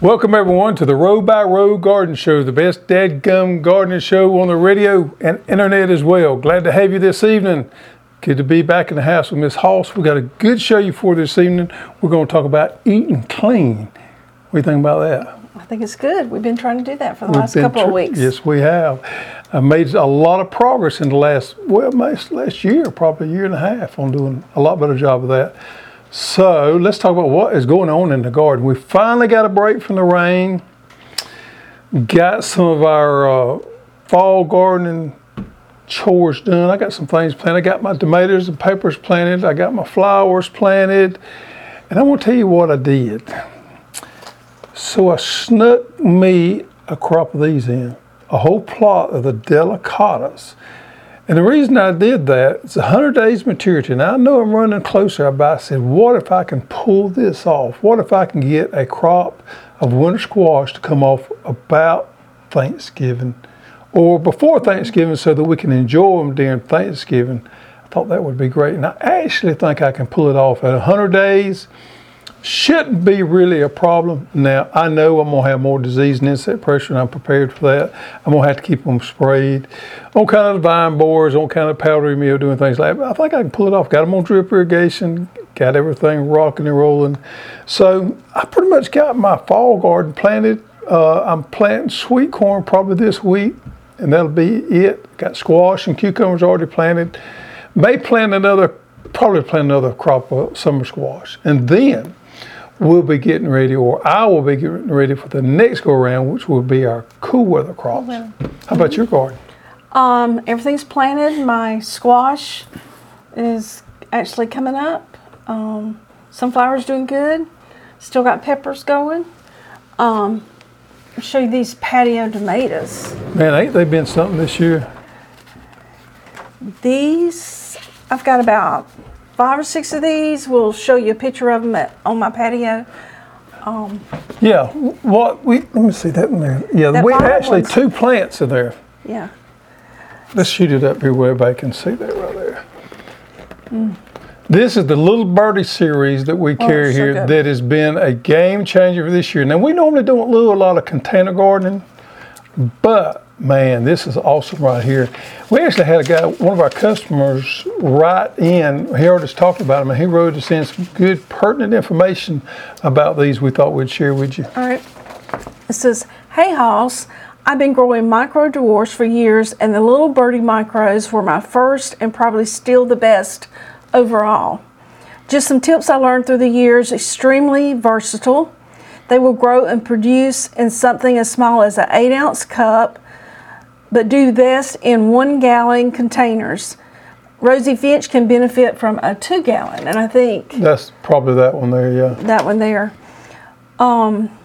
Welcome everyone to the Row by Row Garden Show, the best dead gum gardening show on the radio and internet as well. Glad to have you this evening. Good to be back in the house with Miss Hoss. We got a good show you for this evening. We're going to talk about eating clean. What do you think about that? I think it's good. We've been trying to do that for the We've last couple of weeks. Yes, we have. I made a lot of progress in the last, well, last year, probably a year and a half on doing a lot better job of that. So let's talk about what is going on in the garden. We finally got a break from the rain. Got some of our uh, fall gardening chores done. I got some things planted. I got my tomatoes and peppers planted. I got my flowers planted. And I want to tell you what I did. So I snuck me a crop of these in, a whole plot of the delicatas. And the reason I did that, it's 100 days maturity. Now I know I'm running closer, but I said, what if I can pull this off? What if I can get a crop of winter squash to come off about Thanksgiving or before Thanksgiving so that we can enjoy them during Thanksgiving? I thought that would be great. And I actually think I can pull it off at 100 days shouldn't be really a problem. Now, I know I'm going to have more disease and insect pressure, and I'm prepared for that. I'm going to have to keep them sprayed on kind of vine borers, on kind of powdery meal, doing things like that. But I think I can pull it off. Got them on drip irrigation, got everything rocking and rolling. So I pretty much got my fall garden planted. Uh, I'm planting sweet corn probably this week, and that'll be it. Got squash and cucumbers already planted. May plant another, probably plant another crop of summer squash. And then we'll be getting ready, or I will be getting ready for the next go around, which will be our cool weather crops. How about your garden? Um, everything's planted. My squash is actually coming up. Um, sunflower's doing good. Still got peppers going. Um, I'll show you these patio tomatoes. Man, ain't they been something this year? These, I've got about five or six of these. We'll show you a picture of them at, on my patio. Um, yeah. What we let me see that in there. Yeah, That we bottom actually one's- two plants in there. Yeah. Let's shoot it up here where everybody can see that right there. This is the Little Birdie series that we oh, carry Oh, so here good. that has been a game changer for this year. Now, we normally don't do a lot of container gardening, but man, this is awesome right here. We actually had a guy, one of our customers, write in. He already talked about them, and he wrote us in some good, pertinent information about these we thought we'd share with you. All right. It says, Hey Hoss, I've been growing micro dwarfs for years, and the little birdie micros were my first and probably still the best overall. Just some tips I learned through the years extremely versatile. They will grow and produce in something as small as an 8 ounce cup, but do this in one gallon containers. Rosy Finch can benefit from a two gallon, and I think That's probably that one there, yeah. that one there. Um,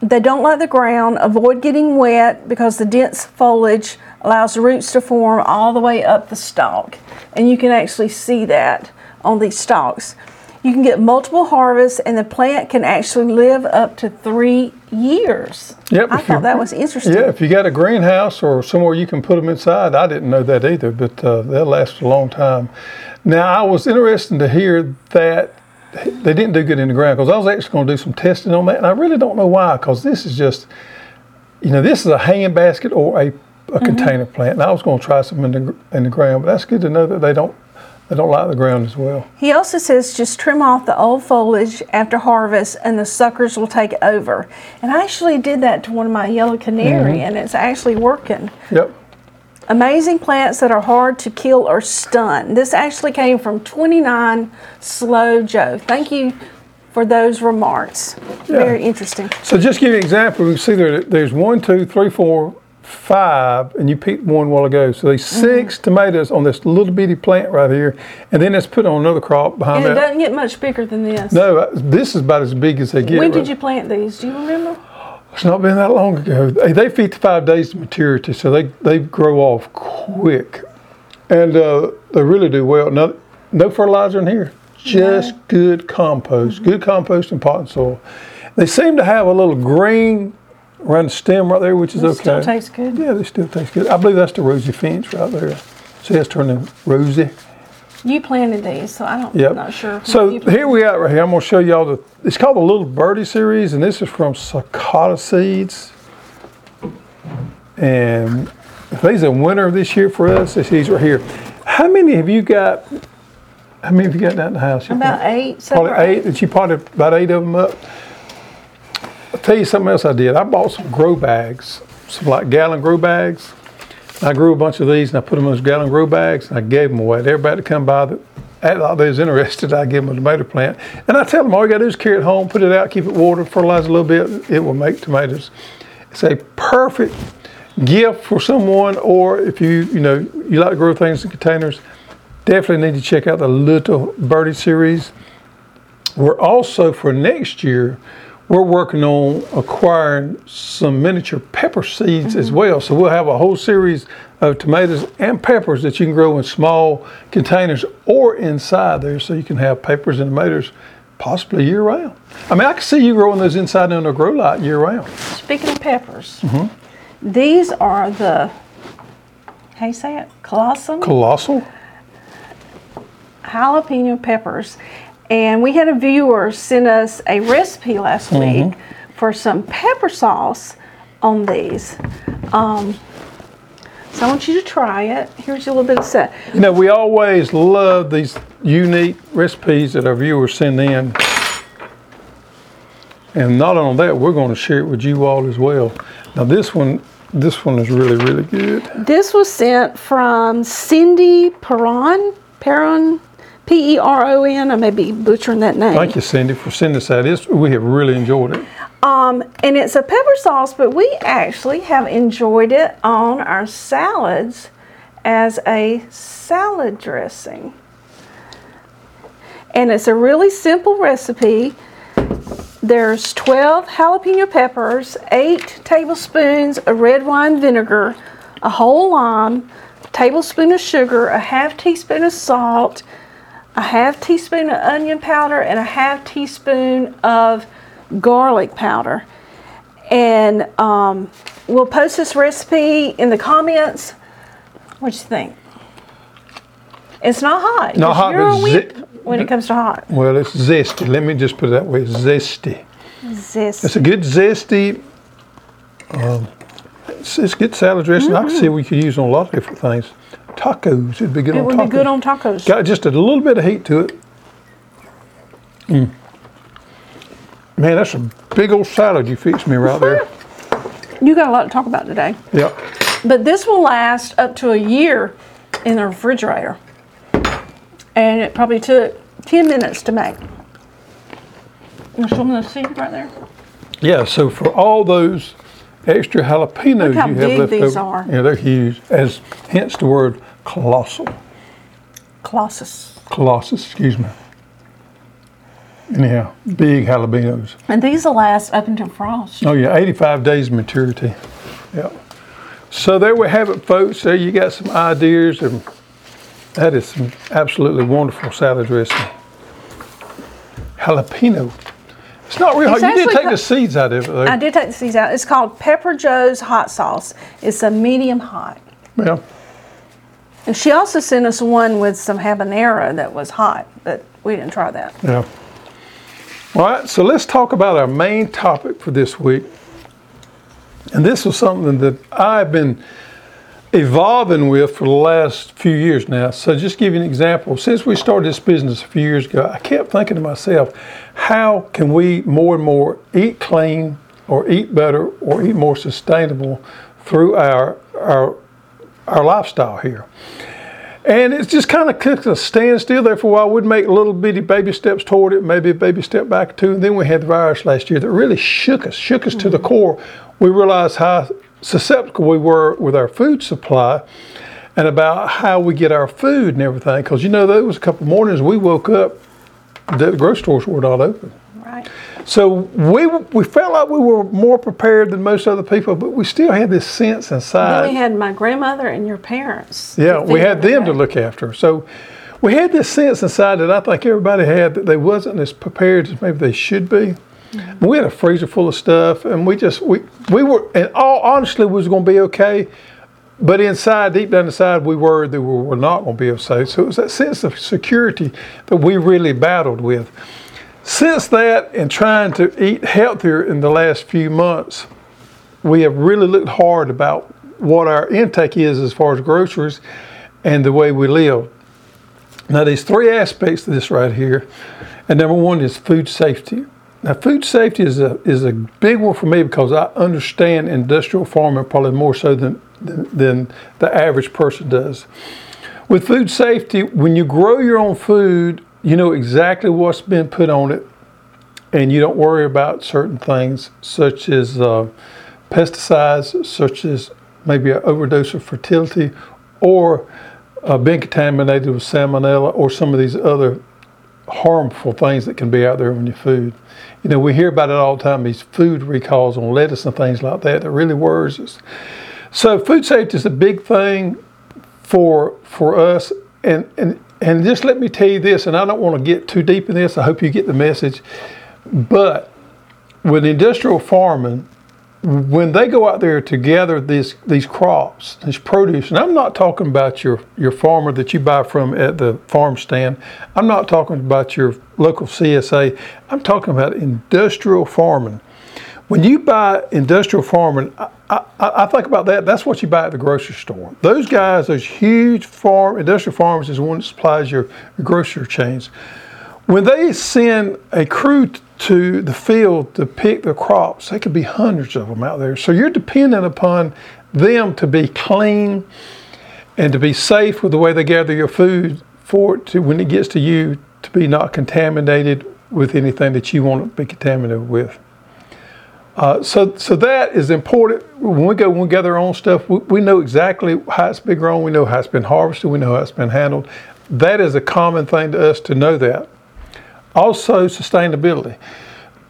they don't like the ground. Avoid getting wet because the dense foliage allows the roots to form all the way up the stalk. And you can actually see that on these stalks. You can get multiple harvests, and the plant can actually live up to three years. Yep, I you- thought that was interesting. Yeah, if you got a greenhouse or somewhere you can put them inside, I didn't know that either, but uh, they'll last a long time. Now, I was interested to hear that they didn't do good in the ground because I was actually going to do some testing on that, and I really don't know why because this is just, you know, this is a hanging basket or a, a Mm-hmm. container plant, and I was going to try some in the, in the ground, but that's good to know that they don't they don't like the ground as well. He also says just trim off the old foliage after harvest and the suckers will take over. And I actually did that to one of my yellow canary Mm-hmm. and it's actually working. Yep. Amazing plants that are hard to kill or stun. This actually came from 29 Slow Joe. Thank you for those remarks. Very interesting. So just give you an example, you see there, there's one, two, three, four, five, and you picked one while ago. So there's Mm-hmm. 6 tomatoes on this little bitty plant right here, and then it's put on another crop behind And it that. doesn't get much bigger than this. No, uh, this is about as big as they get. when right? did you plant these? Do you remember? It's not been that long ago. They, they 55 days to maturity, so they, they grow off quick. And uh, they really do well. No, no fertilizer in here, just good compost, good compost and potting soil. They seem to have a little green around the stem right there, which is It okay. still tastes good. Yeah, they still taste good. I believe that's the rosy finch right there. See, it's turning rosy. You planted these, so I don't. Yep. Not sure. So here we are right here. I'm going to show y'all the. It's called the Little Birdie series, and this is from Sakata Seeds. And if these are winter this year for us. This these right here. How many have you got? How many have you got down in the house? About eight. Probably eight. And she potted about eight of them up. I'll tell you something else I did. I bought some grow bags, some like gallon grow bags. I grew a bunch of these and I put them in those gallon grow bags and I gave them away. To everybody to come by that was interested, I give them a tomato plant. And I tell them all you gotta do is carry it home, put it out, keep it watered, fertilize a little bit. It will make tomatoes. It's a perfect gift for someone, or if you you know you like to grow things in containers, definitely need to check out the Little Birdie series. We're also for next year, we're working on acquiring some miniature pepper seeds as well. So we'll have a whole series of tomatoes and peppers that you can grow in small containers or inside there, so you can have peppers and tomatoes possibly year round. I mean, I can see you growing those inside in a grow light year round. Speaking of peppers, Mm-hmm. these are the. How you say it? Colossum Colossal. jalapeno peppers, and we had a viewer send us a recipe last Mm-hmm. week for some pepper sauce on these. Um, so I want you to try it. Here's a little bit of set. You know, we always love these unique recipes that our viewers send in. And not only that, we're going to share it with you all as well. Now this one, this one is really, really good. This was sent from Cindy Perron. Perron, P E R O N. I may be butchering that name. Thank you, Cindy, for sending us that. It's, we have really enjoyed it. Um, and it's a pepper sauce, but we actually have enjoyed it on our salads as a salad dressing. And it's a really simple recipe. There's 12 jalapeno peppers, 8 tablespoons of red wine vinegar, a whole lime, a tablespoon of sugar, a half teaspoon of salt, a half teaspoon of onion powder, and a half teaspoon of garlic powder. And um, we'll post this recipe in the comments. What do you think? It's not hot. Not hot, You're but a whip zi- when it comes to hot. Well, it's zesty. Let me just put it that way, zesty. Zest. It's a good zesty. Um, it's, it's good salad dressing. I can see we could use on a lot of different things. Tacos, it'd be good It on would tacos. be good on tacos. Got just a little bit of heat to it. Mm. Man, that's a big old salad you fixed me right there. You got a lot to talk about today. Yep. But this will last up to a year in the refrigerator. And it probably took 10 minutes to make. You show them the seed right there? Yeah, so for all those extra jalapenos Look how you have big left these over, are. yeah, they're huge. As hence the word colossal, Colossus. colossus. Excuse me. Anyhow, big jalapenos. And these will last up until frost. Oh yeah, 85 days maturity. Yeah. So there we have it, folks. There you got some ideas, and that is some absolutely wonderful salad dressing. Jalapeno. It's not real hot. You did take the seeds out of it, though. I did take the seeds out. It's called Pepper Joe's Hot Sauce. It's a medium hot. Yeah. And she also sent us one with some habanero that was hot, but we didn't try that. yeah. All right, so let's talk about our main topic for this week. And this was something that I've been evolving with for the last few years now. So just give you an example. Since we started this business a few years ago, I kept thinking to myself, how can we more and more eat clean or eat better or eat more sustainable through our our our lifestyle here? And it's just kind of took a standstill there for a while. We'd make little bitty baby steps toward it, maybe a baby step back or two. And then we had the virus last year that really shook us, shook us to the mm-hmm. core. We realized how susceptible we were with our food supply and about how we get our food and everything. Because, you know, there was a couple mornings we woke up, the grocery stores were not open. Right. So we we felt like we were more prepared than most other people, but we still had this sense inside. Then we had my grandmother and your parents. Yeah, we had them to look after. So we had this sense inside that I think everybody had that they wasn't as prepared as maybe they should be. Mm-hmm. We had a freezer full of stuff, and we just we we were, and all honestly, we was going to be okay. But inside, deep down inside, we were that we were not going to be safe. So it was that sense of security that we really battled with. Since that, and trying to eat healthier in the last few months, we have really looked hard about what our intake is as far as groceries and the way we live. Now, there's three aspects to this right here, and number one is food safety. Now, food safety is a is a big one for me because I understand industrial farming probably more so than than, the average person does. With food safety, when you grow your own food, you know exactly what's been put on it, and you don't worry about certain things such as uh, pesticides, such as maybe an overdose of fertility, or uh, being contaminated with salmonella, or some of these other harmful things that can be out there on your food. You know, we hear about it all the time, these food recalls on lettuce and things like that that really worries us. So food safety is a big thing for for us and and and just let me tell you this, and I don't want to get too deep in this. I hope you get the message. But with industrial farming, when they go out there to gather these these crops, this produce, and I'm not talking about your your farmer that you buy from at the farm stand. I'm not talking about your local CSA. I'm talking about industrial farming. When you buy industrial farming, I, I, I, think about that. That's what you buy at the grocery store. Those guys, those huge farm industrial farmers, is one that supplies your, your grocery chains. When they send a crew to the field to pick the crops, there could be hundreds of them out there. So you're dependent upon them to be clean and to be safe with the way they gather your food for it to when it gets to you to be not contaminated with anything that you want to be contaminated with. Uh, so, so that is important. When we go, when we gather our own stuff, we, we know exactly how it's been grown. We know how it's been harvested. We know how it's been handled. That is a common thing to us to know that. Also, sustainability.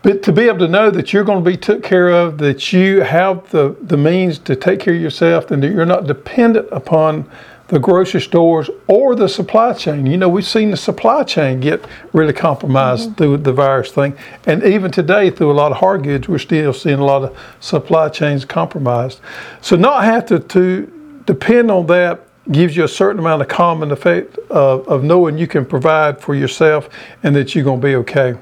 But to be able to know that you're going to be took care of, that you have the, the means to take care of yourself, and that you're not dependent upon the grocery stores or the supply chain. You know, we've seen the supply chain get really compromised mm-hmm. through the virus thing. And even today, through a lot of hard goods, we're still seeing a lot of supply chains compromised. So, not have to, to depend on that gives you a certain amount of common effect of, of knowing you can provide for yourself and that you're going to be okay.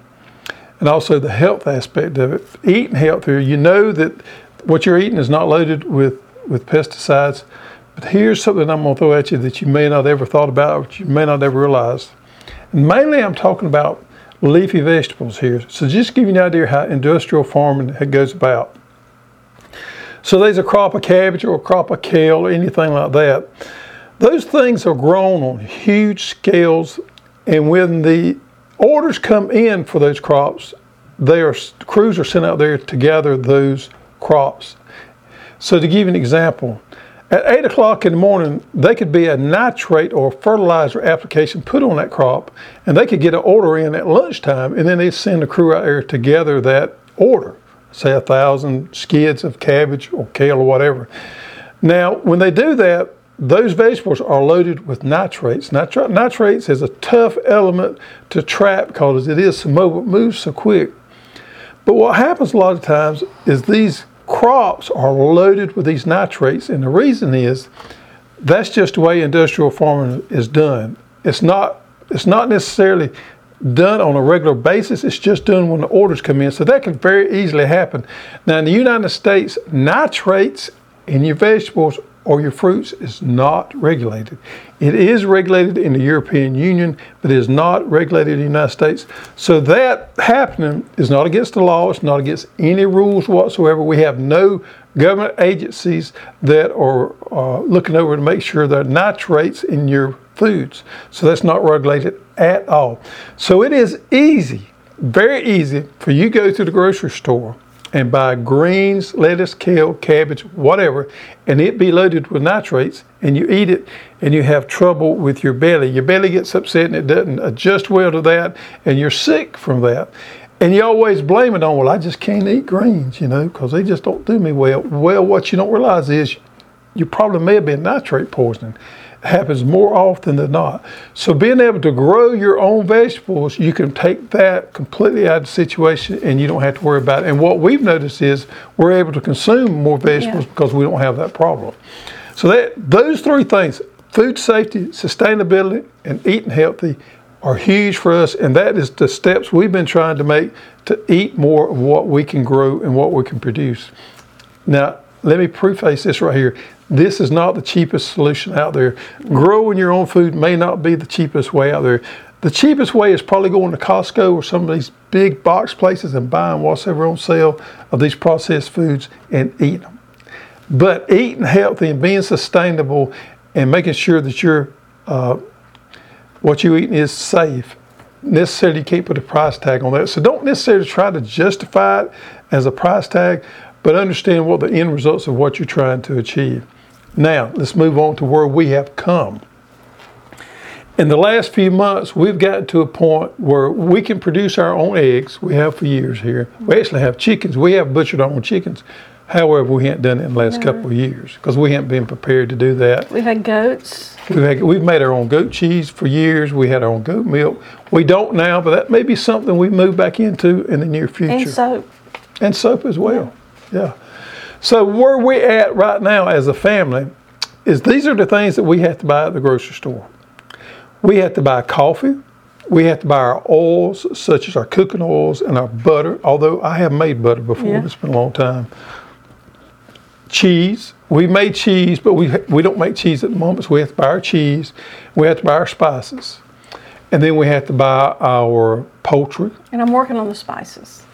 And also the health aspect of it. Eating healthier, you know that what you're eating is not loaded with, with pesticides but here's something I'm going to throw at you that you may not ever thought about, you may not ever realized. And mainly, I'm talking about leafy vegetables here. So just give you an idea how industrial farming goes about. So there's a crop of cabbage or a crop of kale or anything like that. Those things are grown on huge scales, and when the orders come in for those crops, they are crews are sent out there to gather those crops. So to give you an example, at 8 o'clock in the morning, they could be a nitrate or fertilizer application put on that crop, and they could get an order in at lunchtime, and then they send a crew out there to gather that order, say a thousand skids of cabbage or kale or whatever. Now, when they do that, those vegetables are loaded with nitrates. Nitri- nitrates is a tough element to trap because it is so mobile, moves so quick. But what happens a lot of times is these crops are loaded with these nitrates, and the reason is that's just the way industrial farming is done. It's not it's not necessarily done on a regular basis. It's just done when the orders come in. So that can very easily happen. Now in the United States, nitrates in your vegetables or your fruits is not regulated. It is regulated in the European Union, but is not regulated in the United States. So that happening is not against the law, it's not against any rules whatsoever. We have no government agencies that are uh, looking over to make sure there are nitrates in your foods. So that's not regulated at all. So it is easy, very easy for you to go to the grocery store and buy greens, lettuce, kale, cabbage, whatever, and it be loaded with nitrates, and you eat it and you have trouble with your belly. Your belly gets upset and it doesn't adjust well to that, and you're sick from that. And you always blame it on, well, I just can't eat greens, you know, because they just don't do me well. Well, what you don't realize is you probably may have been nitrate poisoning happens more often than not. So being able to grow your own vegetables, you can take that completely out of the situation and you don't have to worry about it. And what we've noticed is we're able to consume more vegetables yeah. because we don't have that problem. So that those three things, food safety, sustainability, and eating healthy are huge for us, and that is the steps we've been trying to make to eat more of what we can grow and what we can produce. Now, let me preface this right here. This is not the cheapest solution out there. Growing your own food may not be the cheapest way out there. The cheapest way is probably going to Costco or some of these big box places and buying whatever on sale of these processed foods and eating them. But eating healthy and being sustainable and making sure that you're uh, what you eat is safe. Necessarily, you can't put a price tag on that. So don't necessarily try to justify it as a price tag, but understand what the end results of what you're trying to achieve. Now, let's move on to where we have come. In the last few months, we've gotten to a point where we can produce our own eggs. We have for years here. We actually have chickens. We have butchered our own chickens. However, we haven't done it in the last couple of years because we haven't been prepared to do that. We've had goats. We've, had, we've made our own goat cheese for years. We had our own goat milk. We don't now, but that may be something we move back into in the near future. And soap. And soap as well. Yeah. So where we're at right now as a family is these are the things that we have to buy at the grocery store. We have to buy coffee. We have to buy our oils, such as our cooking oils and our butter. Although I have made butter before, Yeah. it's been a long time. Cheese. We made cheese, but we we don't make cheese at the moment. So we have to buy our cheese. We have to buy our spices, and then we have to buy our poultry. And I'm working on the spices.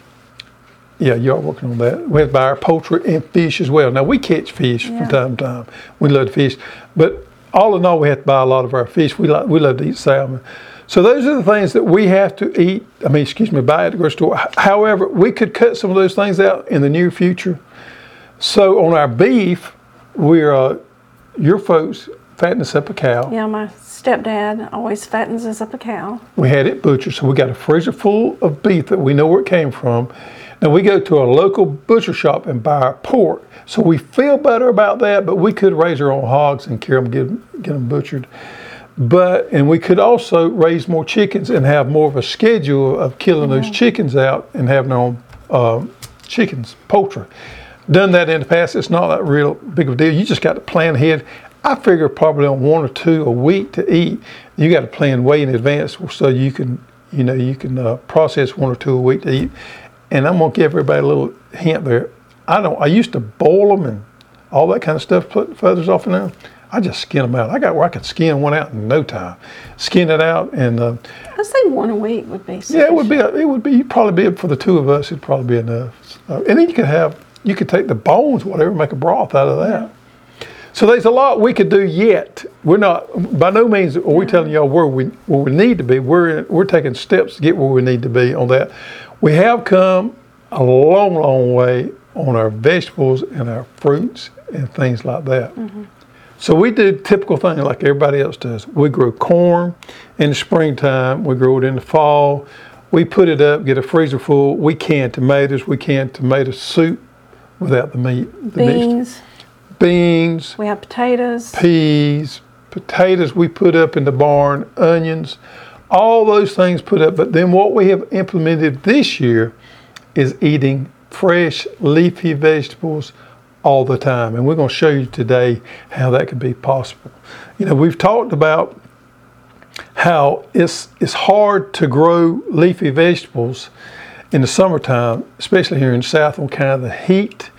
Yeah, you are working on that. We have to buy our poultry and fish as well. Now we catch fish Yeah. from time to time. We love to fish, but all in all, we have to buy a lot of our fish. We like we love to eat salmon. So those are the things that we have to eat. I mean, excuse me, buy at the grocery store. However, we could cut some of those things out in the near future. So on our beef, we're uh, your folks fatten us up a cow. Yeah, my stepdad always fattens us up a cow. We had it butchered, so we got a freezer full of beef that we know where it came from. Now we go to a local butcher shop and buy our pork, so we feel better about that. But we could raise our own hogs and carry them, get, get them butchered. But and we could also raise more chickens and have more of a schedule of killing those chickens out and having our own um, chickens, poultry. Done that in the past. It's not that real big of a deal. You just got to plan ahead. I figure probably on one or two a week to eat. You got to plan way in advance so you can, you know, you can uh, process one or two a week to eat. And I'm gonna give everybody a little hint there. I don't. I used to boil them and all that kind of stuff, put feathers off of them. I just skin them out. I got where I could skin one out in no time. Skin it out and uh, I'd say one a week would be yeah, it would be. sufficient. It would be probably be for the two of us. It'd probably be enough. Uh, and then you could have. You could take the bones, whatever, make a broth out of that. So there's a lot we could do yet. We're not. By no means are we telling y'all where we where we need to be. We're we're taking steps to get where we need to be on that. We have come a long, long way on our vegetables and our fruits and things like that. Mm-hmm. So we do typical things like everybody else does. We grow corn in the springtime. We grow it in the fall. We put it up, get a freezer full. We can tomatoes. We can tomato soup without the meat. The Beans. beans, We have potatoes. peas, potatoes we put up in the barn, onions, all those things put up. But then what we have implemented this year is eating fresh leafy vegetables all the time. And we're going to show you today how that could be possible. You know, we've talked about how it's it's hard to grow leafy vegetables in the summertime, especially here in south on kind of the heat.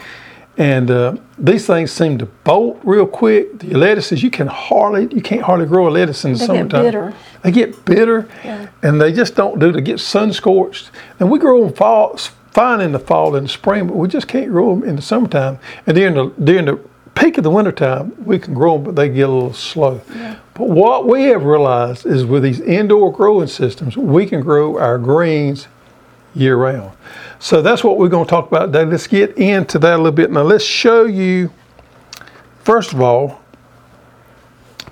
And uh, these things seem to bolt real quick. The lettuces you can hardly you can't hardly grow a lettuce in the They get summertime. bitter. They get bitter, Yeah. and they just don't do to get sun scorched. And we grow them fall, fine in the fall and the spring, but we just can't grow them in the summertime. And during the during the peak of the wintertime, we can grow them, but they get a little slow. But what we have realized is with these indoor growing systems, we can grow our greens year round. So that's what we're going to talk about today. Let's get into that a little bit. Now, let's show you, first of all,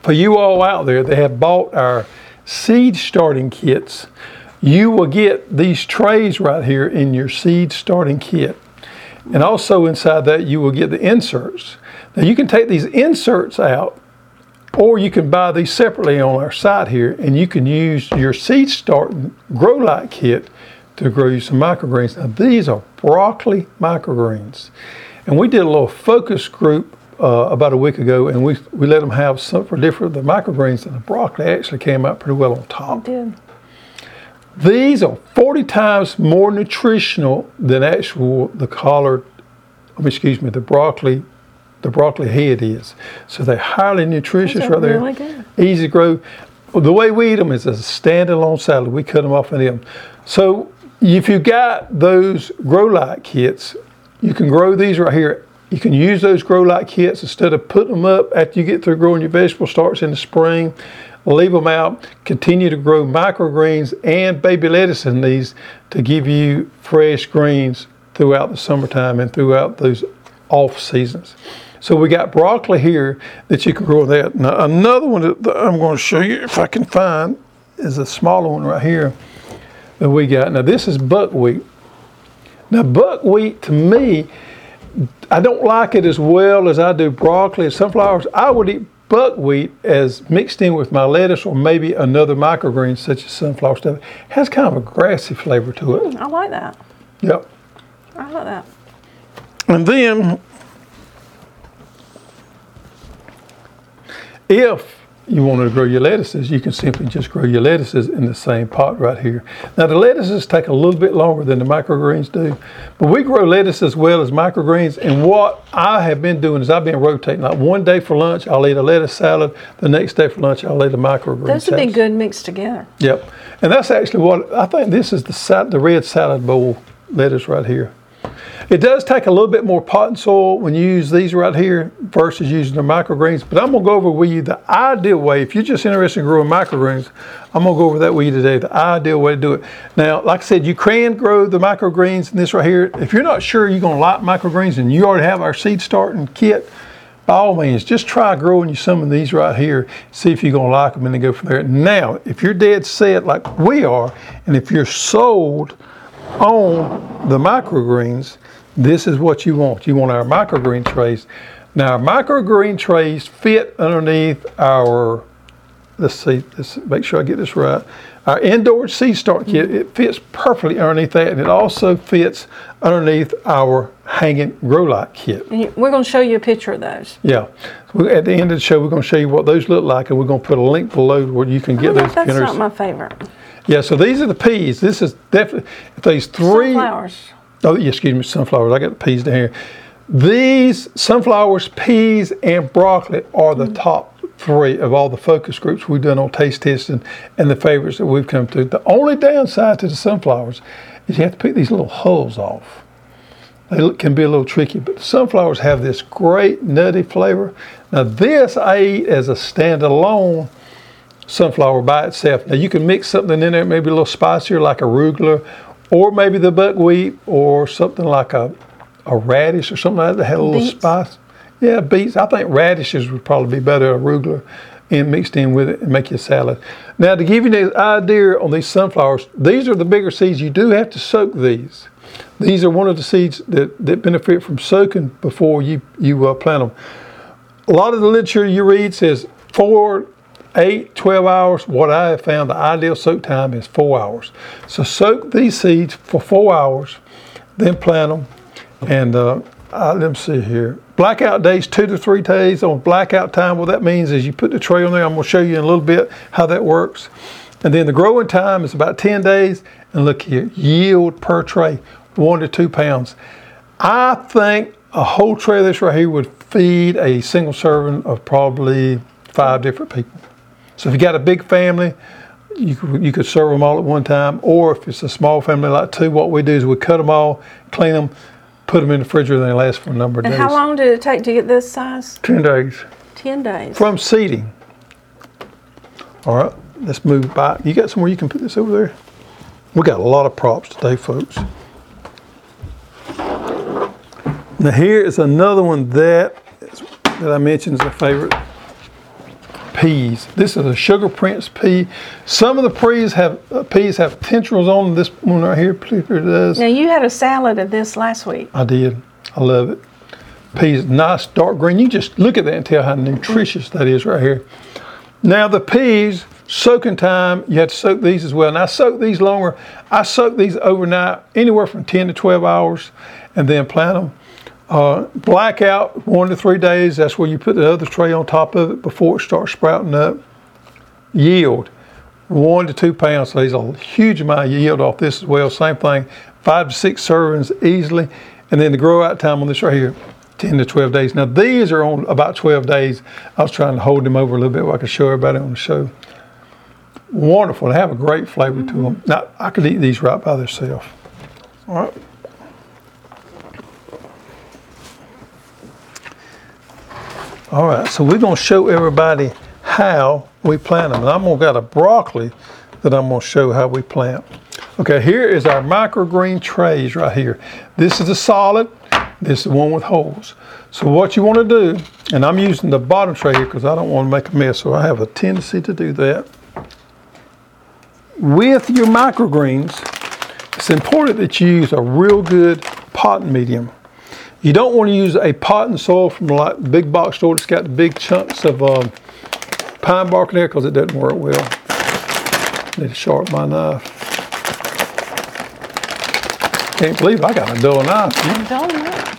for you all out there that have bought our seed starting kits, you will get these trays right here in your seed starting kit. And also inside that, you will get the inserts. Now, you can take these inserts out or you can buy these separately on our site here and you can use your seed starting grow light kit to grow you some microgreens. Now these are broccoli microgreens. And we did a little focus group uh, about a week ago, and we we let them have some for different the microgreens, and the broccoli actually came out pretty well on top. Did. These are 40 times more nutritional than actual the collard, excuse me, the broccoli, the broccoli head is. So they're highly nutritious right there. good. Easy to grow. The way we eat them is as a standalone salad. We cut them off and eat them. So if you got those grow light kits, you can grow these right here. You can use those grow light kits instead of putting them up after you get through growing your vegetable starts in the spring. Leave them out. Continue to grow microgreens and baby lettuce in these to give you fresh greens throughout the summertime and throughout those off seasons. So we got broccoli here that you can grow that. Now another one that I'm going to show you if I can find is a smaller one right here that we got. Now this is buckwheat. Now buckwheat to me, I don't like it as well as I do broccoli and sunflowers. I would eat buckwheat as mixed in with my lettuce or maybe another microgreen such as sunflower stuff. It has kind of a grassy flavor to it. Mm, I like that. Yep. I like that. And then, if you wanted to grow your lettuces, you can simply just grow your lettuces in the same pot right here. Now, the lettuces take a little bit longer than the microgreens do, but we grow lettuce as well as microgreens. And what I have been doing is I've been rotating. Like one day for lunch, I'll eat a lettuce salad. The next day for lunch, I'll eat a microgreen Those would be good mixed together. Yep. And that's actually what I think this is the sal- the red salad bowl lettuce right here. It does take a little bit more pot and soil when you use these right here versus using the microgreens. But I'm gonna go over with you the ideal way. If you're just interested in growing microgreens, I'm gonna go over that with you today. The ideal way to do it. Now, like I said, you can grow the microgreens in this right here. If you're not sure you're gonna like microgreens and you already have our seed starting kit, by all means, just try growing you some of these right here. See if you're gonna like them and then go from there. Now, if you're dead set like we are, and if you're sold on the microgreens, this is what you want. You want our microgreen trays. Now, our microgreen trays fit underneath our, let's see, let's make sure I get this right. Our indoor seed start kit, mm-hmm. it fits perfectly underneath that, and it also fits underneath our hanging grow light kit. And we're going to show you a picture of those. Yeah. We- At the end of the show, we're going to show you what those look like, and we're going to put a link below where you can I get don't know those. if that's not my favorite. Yeah, so these are the peas. This is definitely, these three. Sunflowers. Oh, yeah, excuse me, sunflowers. I got the peas down here. These sunflowers, peas, and broccoli are the mm. top three of all the focus groups we've done on taste testing and the favorites that we've come to. The only downside to the sunflowers is you have to pick these little hulls off. They look, can be a little tricky, but sunflowers have this great nutty flavor. Now, this I eat as a standalone sunflower by itself. Now, you can mix something in there, maybe a little spicier, like arugula, or maybe the buckwheat, or something like a, a radish or something like that that had a little Beets? spice. Yeah, beets. I think radishes would probably be better, arugula, and mixed in with it and make you a salad. Now, to give you an idea on these sunflowers, these are the bigger seeds. You do have to soak these. These are one of the seeds that, that benefit from soaking before you, you uh, plant them. A lot of the literature you read says four, eight, 12 hours. What I have found the ideal soak time is four hours. So soak these seeds for four hours, then plant them. And uh, uh, let me see here. Blackout days, two to three days on blackout time. What that means is you put the tray on there. I'm going to show you in a little bit how that works. And then the growing time is about 10 days. And look here, yield per tray, one to two pounds. I think a whole tray of this right here would feed a single serving of probably five different people. So if you got a big family, you could, you could serve them all at one time. Or if it's a small family like two, what we do is we cut them all, clean them, put them in the refrigerator, and they last for a number of And days. how long did it take to get this size? 10 days. 10 days. From seeding. All right, let's move back. You got somewhere you can put this over there? We got a lot of props today, folks. Now here is another one that that I mentioned is a favorite. Peas. This is a sugar prince pea. Some of the peas have uh, peas have tendrils on them. This one right here, does. Now, you had a salad of this last week. I did. I love it. Peas, nice dark green. You just look at that and tell how nutritious that is right here. Now the peas, soaking time, you have to soak these as well. And I soak these longer. I soak these overnight, anywhere from 10 to 12 hours, and then plant them. Uh, blackout, one to three days. That's where you put the other tray on top of it before it starts sprouting up. Yield, one to two pounds. So there's a huge amount of yield off this as well. Same thing, five to six servings easily. And then the grow out time on this right here, 10 to 12 days. Now these are on about 12 days. I was trying to hold them over a little bit where I could show everybody on the show. Wonderful. They have a great flavor to them. Now I could eat these right by themselves. All right. All right, so we're gonna show everybody how we plant them. And I'm gonna got a broccoli that I'm gonna show how we plant. Okay, here is our microgreen trays right here. This is the solid, this is the one with holes. So what you wanna do, and I'm using the bottom tray here because I don't wanna make a mess, so I have a tendency to do that. With your microgreens, it's important that you use a real good potting medium. You don't want to use a potting soil from like big box store that's got big chunks of um, pine bark in there because it doesn't work well. Need to sharpen my knife. Can't believe I got a dull knife. Dull knife.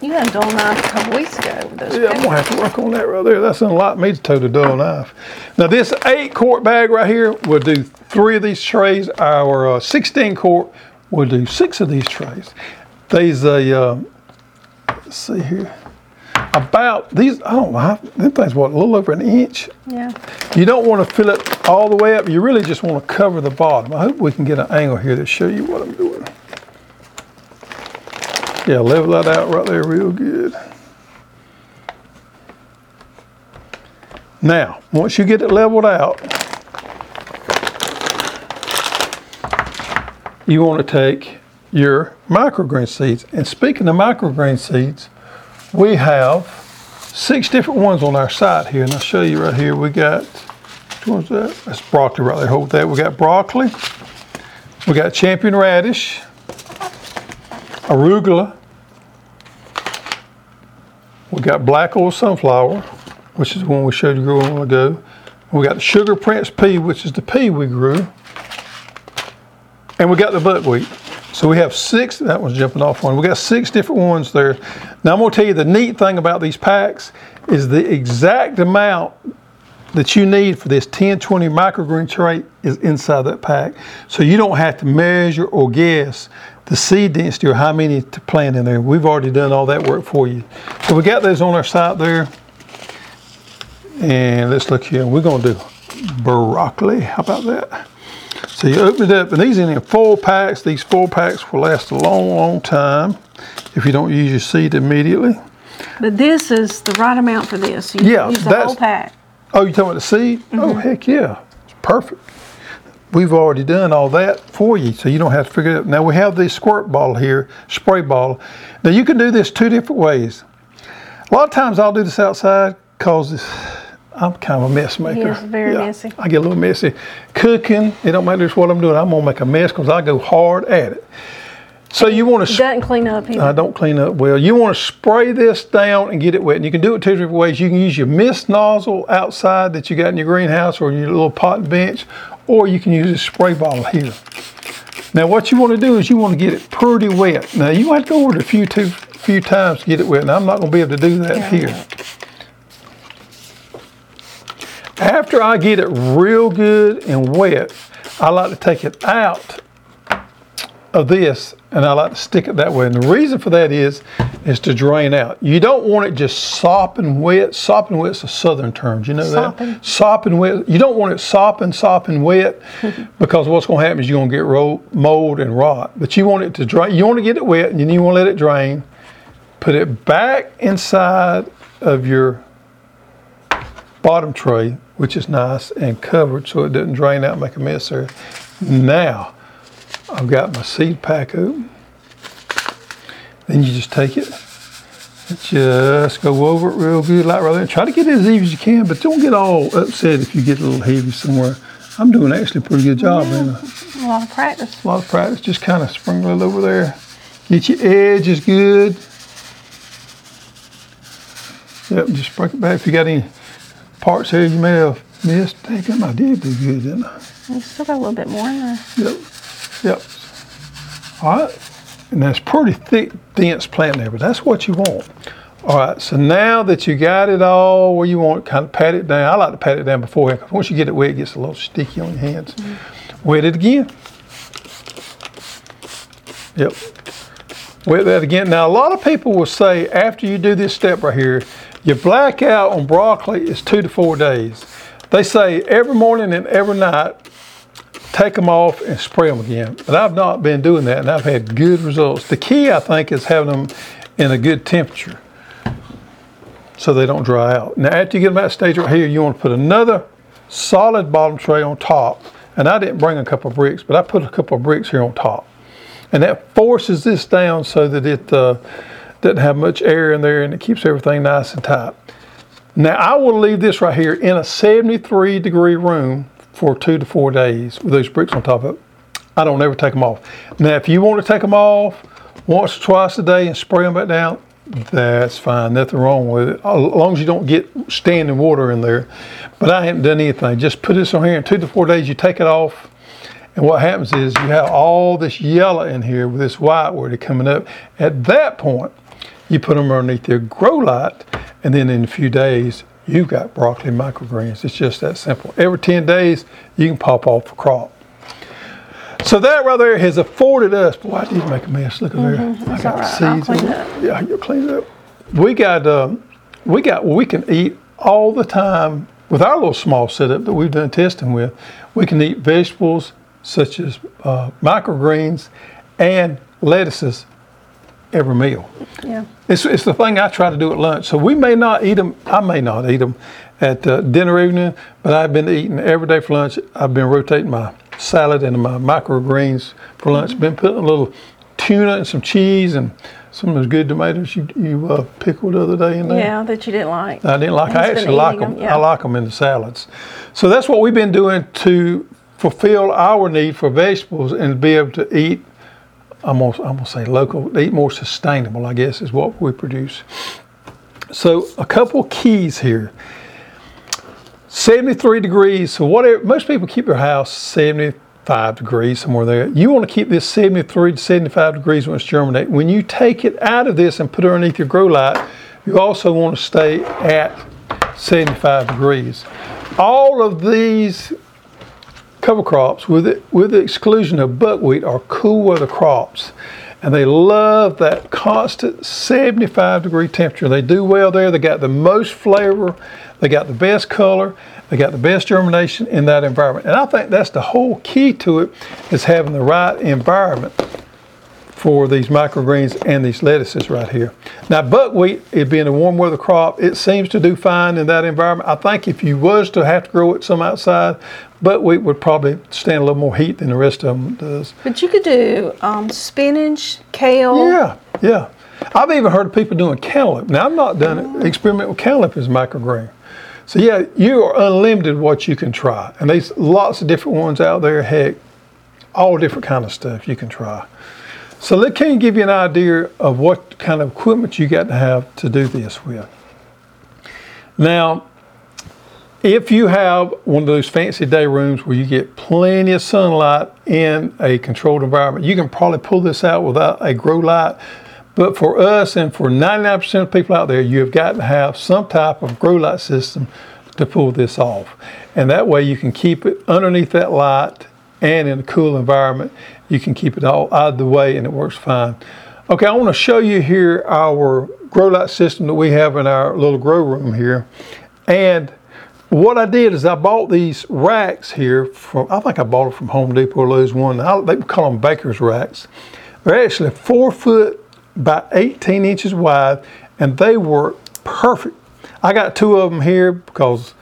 You had a dull knife a couple weeks ago with those Yeah, I'm gonna have to work on that right there. That's unlike me to tote a dull knife. Now this eight quart bag right here will do three of these trays. Our uh, 16 quart will do six of these trays. These, uh, uh, let's see here, about these, I don't know, how- them things, what, a little over an inch? Yeah. You don't want to fill it all the way up. You really just want to cover the bottom. I hope we can get an angle here to show you what I'm doing. Yeah, level that out right there real good. Now, once you get it leveled out, you want to take your microgreen seeds. And speaking of microgreen seeds, we have six different ones on our site here. And I'll show you right here. We got, one's that? That's broccoli right there. Hold that. We got broccoli. We got champion radish, arugula. We got black oil sunflower, which is the one we showed you growing a while ago. We got the sugar prince pea, which is the pea we grew. And we got the buckwheat. So we have six, that one's jumping off one. We got six different ones there. Now I'm gonna tell you the neat thing about these packs is the exact amount that you need for this 1020 microgreen tray is inside that pack. So you don't have to measure or guess the seed density or how many to plant in there. We've already done all that work for you. So we got those on our site there. And let's look here. We're gonna do broccoli. How about that? So you open it up, and these are in four packs. These four packs will last a long, long time if you don't use your seed immediately. But this is the right amount for this. You Yeah, use the that's- whole pack. Oh, you talking about the seed? Oh, Mm-hmm. heck yeah. It's perfect. We've already done all that for you, so you don't have to figure it out. Now we have this squirt bottle here, spray bottle. Now you can do this two different ways. A lot of times I'll do this outside because I'm kind of a mess maker. is very messy. I get a little messy. Cooking, it don't matter just what I'm doing. I'm gonna make a mess because I go hard at it. So you want to Doesn't clean up either. I don't clean up well. You want to spray this down and get it wet. And you can do it two different ways. You can use your mist nozzle outside that you got in your greenhouse or your little pot bench, or you can use a spray bottle here. Now what you want to do is you want to get it pretty wet. Now you might go over it a few two few times to get it wet. Now I'm not going to be able to do that Yeah. here. After I get it real good and wet, I like to take it out of this and I like to stick it that way. And the reason for that is, is to drain out. You don't want it just sopping wet. Sopping wet's a southern term. Do you know Sopping. that? Sopping wet. You don't want it sopping, sopping wet because what's going to happen is you're going to get mold and rot. But you want it to drain. You want to get it wet and then you want to let it drain. Put it back inside of your bottom tray, which is nice and covered so it doesn't drain out and make a mess there. Now, I've got my seed pack open. Then you just take it and just go over it real good, like right there. Try to get it as even as you can, but don't get all upset if you get a little heavy somewhere. I'm doing actually a pretty good job, man. A lot of practice. A lot of practice. Just kind of sprinkle it over there. Get your edges good. Yep, just sprinkle it back. If you got any parts here you may have missed, think I did do good, didn't I? You still got a little bit more in there. Yep. Yep. All right. And that's pretty thick, dense plant there, but that's what you want. All right, so now that you got it all where you want, kind of pat it down. I like to pat it down beforehand because once you get it wet, it gets a little sticky on your hands. Mm-hmm. Wet it again. Yep. Wet that again. Now, a lot of people will say after you do this step right here, your blackout on broccoli is two to four days. They say every morning and every night, take them off and spray them again. But I've not been doing that, and I've had good results. The key, I think, is having them in a good temperature so they don't dry out. Now, after you get them at stage right here, you want to put another solid bottom tray on top. And I didn't bring a couple of bricks, but I put a couple of bricks here on top. And that forces this down so that it uh, doesn't have much air in there and it keeps everything nice and tight. Now, I will leave this right here in a 73 degree room for two to four days with those bricks on top of it. I don't ever take them off. Now, if you want to take them off once or twice a day and spray them back down, that's fine. Nothing wrong with it. As long as you don't get standing water in there. But I haven't done anything. Just put this on here in two to four days. You take it off. And what happens is you have all this yellow in here with this white where they're coming up. At that point, you put them underneath their grow light. And then in a few days, you've got broccoli microgreens. It's just that simple. Every 10 days, you can pop off a crop. So that right there has afforded us. Boy, I did make a mess. Look at there. Mm-hmm. I It's got right. Seeds. clean in it it. Yeah, you'll clean it up. We got um, we got we can eat all the time with our little small setup that we've done testing with. We can eat vegetables such as uh, microgreens and lettuces every meal. Yeah. It's, it's the thing I try to do at lunch. So we may not eat them. I may not eat them at uh, dinner evening, but I've been eating every day for lunch. I've been rotating my salad and my microgreens for lunch. Been putting a little tuna and some cheese and some of those good tomatoes you, you uh, pickled the other day in there. Yeah, that you didn't like. I didn't like. I actually like them. them, yeah. I like them in the salads. So that's what we've been doing to fulfill our need for vegetables and be able to eat. I'm gonna, I'm gonna say local, eat more sustainable. I guess is what we produce. So a couple keys here. 73 degrees. So whatever most people keep their house 75 degrees somewhere there. You want to keep this 73 to 75 degrees when it's germinating. When you take it out of this and put it underneath your grow light, you also want to stay at 75 degrees. All of these cover crops, with the, with the exclusion of buckwheat, are cool weather crops. And they love that constant 75 degree temperature. They do well there. They got the most flavor. They got the best color. They got the best germination in that environment. And I think that's the whole key to it is having the right environment for these microgreens and these lettuces right here. Now buckwheat, it being a warm weather crop, it seems to do fine in that environment. I think if you was to have to grow it some outside, buckwheat would probably stand a little more heat than the rest of them does. But you could do um, spinach, kale. Yeah, yeah. I've even heard of people doing cantaloupe. Now I've not done it. Experiment with cantaloupe as microgreen. So yeah, you are unlimited what you can try, and there's lots of different ones out there. Heck, all different kind of stuff you can try. So let can give you an idea of what kind of equipment you got to have to do this with. Now, if you have one of those fancy day rooms where you get plenty of sunlight in a controlled environment, you can probably pull this out without a grow light. But for us and for 99% of people out there, you have got to have some type of grow light system to pull this off. And that way you can keep it underneath that light and in a cool environment. You can keep it all out of the way and it works fine. Okay, I want to show you here our grow light system that we have in our little grow room here. And what I did is I bought these racks here from, I think I bought it from Home Depot or Lowe's one. I, they call them baker's racks. They're actually four foot by 18 inches wide and they work perfect. I got two of them here because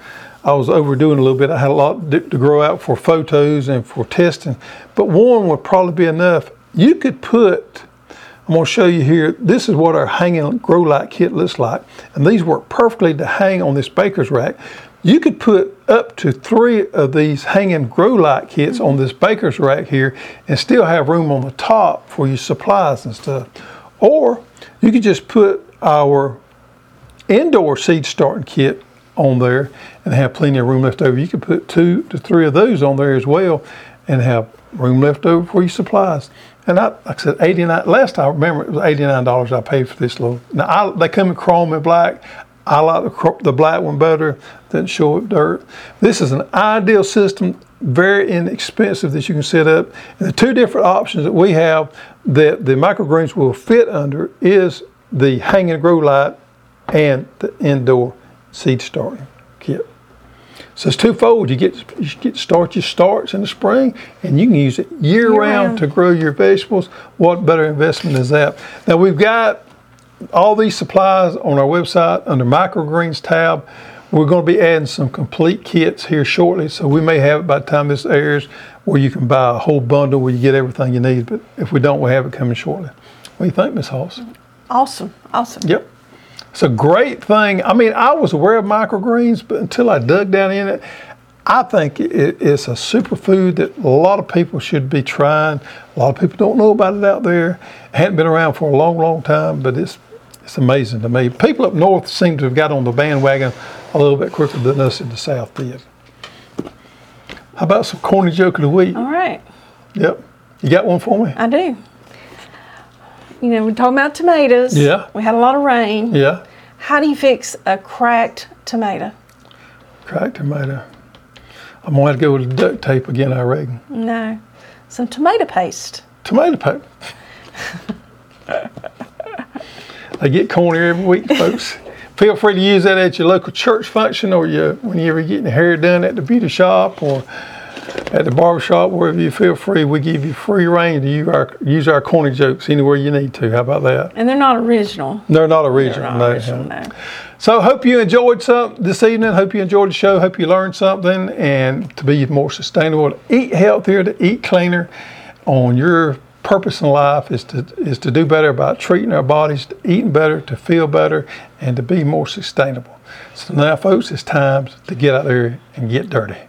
I was overdoing a little bit. I had a lot to grow out for photos and for testing, but one would probably be enough. You could put, I'm going to show you here, this is what our hanging grow light kit looks like, and these work perfectly to hang on this baker's rack. You could put up to three of these hanging grow light kits on this baker's rack here and still have room on the top for your supplies and stuff. Or you could just put our indoor seed starting kit on there and have plenty of room left over. You could put two to three of those on there as well and have room left over for your supplies. And I, like I said, 89, last I remember it was $89 I paid for this little. Now, I, they come in chrome and black. I like the, the black one better than show up dirt. This is an ideal system, very inexpensive that you can set up. And the two different options that we have that the microgreens will fit under is the hanging grow light and the indoor seed starting kit. So it's twofold. You get you get to start your starts in the spring, and you can use it year, round Year-round. to grow your vegetables. What better investment is that? Now we've got all these supplies on our website under microgreens tab. We're going to be adding some complete kits here shortly, so we may have it by the time this airs, where you can buy a whole bundle where you get everything you need. But if we don't, we'll have it coming shortly. What do you think, Miss Hoss? Awesome. Awesome. Yep. It's a great thing. I mean, I was aware of microgreens, but until I dug down in it, I think it, it's a superfood that a lot of people should be trying. A lot of people don't know about it out there. It hadn't been around for a long, long time, but it's it's amazing to me. People up north seem to have got on the bandwagon a little bit quicker than us in the south did. How about some corny joke of the week? All right. Yep. You got one for me? I do. You know, we're talking about tomatoes. Yeah. We had a lot of rain. Yeah. How do you fix a cracked tomato? Cracked tomato. I'm have to go with duct tape again, I reckon. No. Some tomato paste. Tomato paste. they get corny every week, folks. Feel free to use that at your local church function or your, when you're getting hair done at the beauty shop or at the barber shop, wherever you feel free. We give you free rein to use our, use our corny jokes anywhere you need to. How about that? And they're not original. They're not They're original. not no. original, no. So hope you enjoyed something this evening. Hope you enjoyed the show. Hope you learned something and to be more sustainable, to eat healthier, to eat cleaner. On your purpose in life is to is to do better about treating our bodies, to eating better, to feel better, and to be more sustainable. So now, folks, it's time to get out there and get dirty.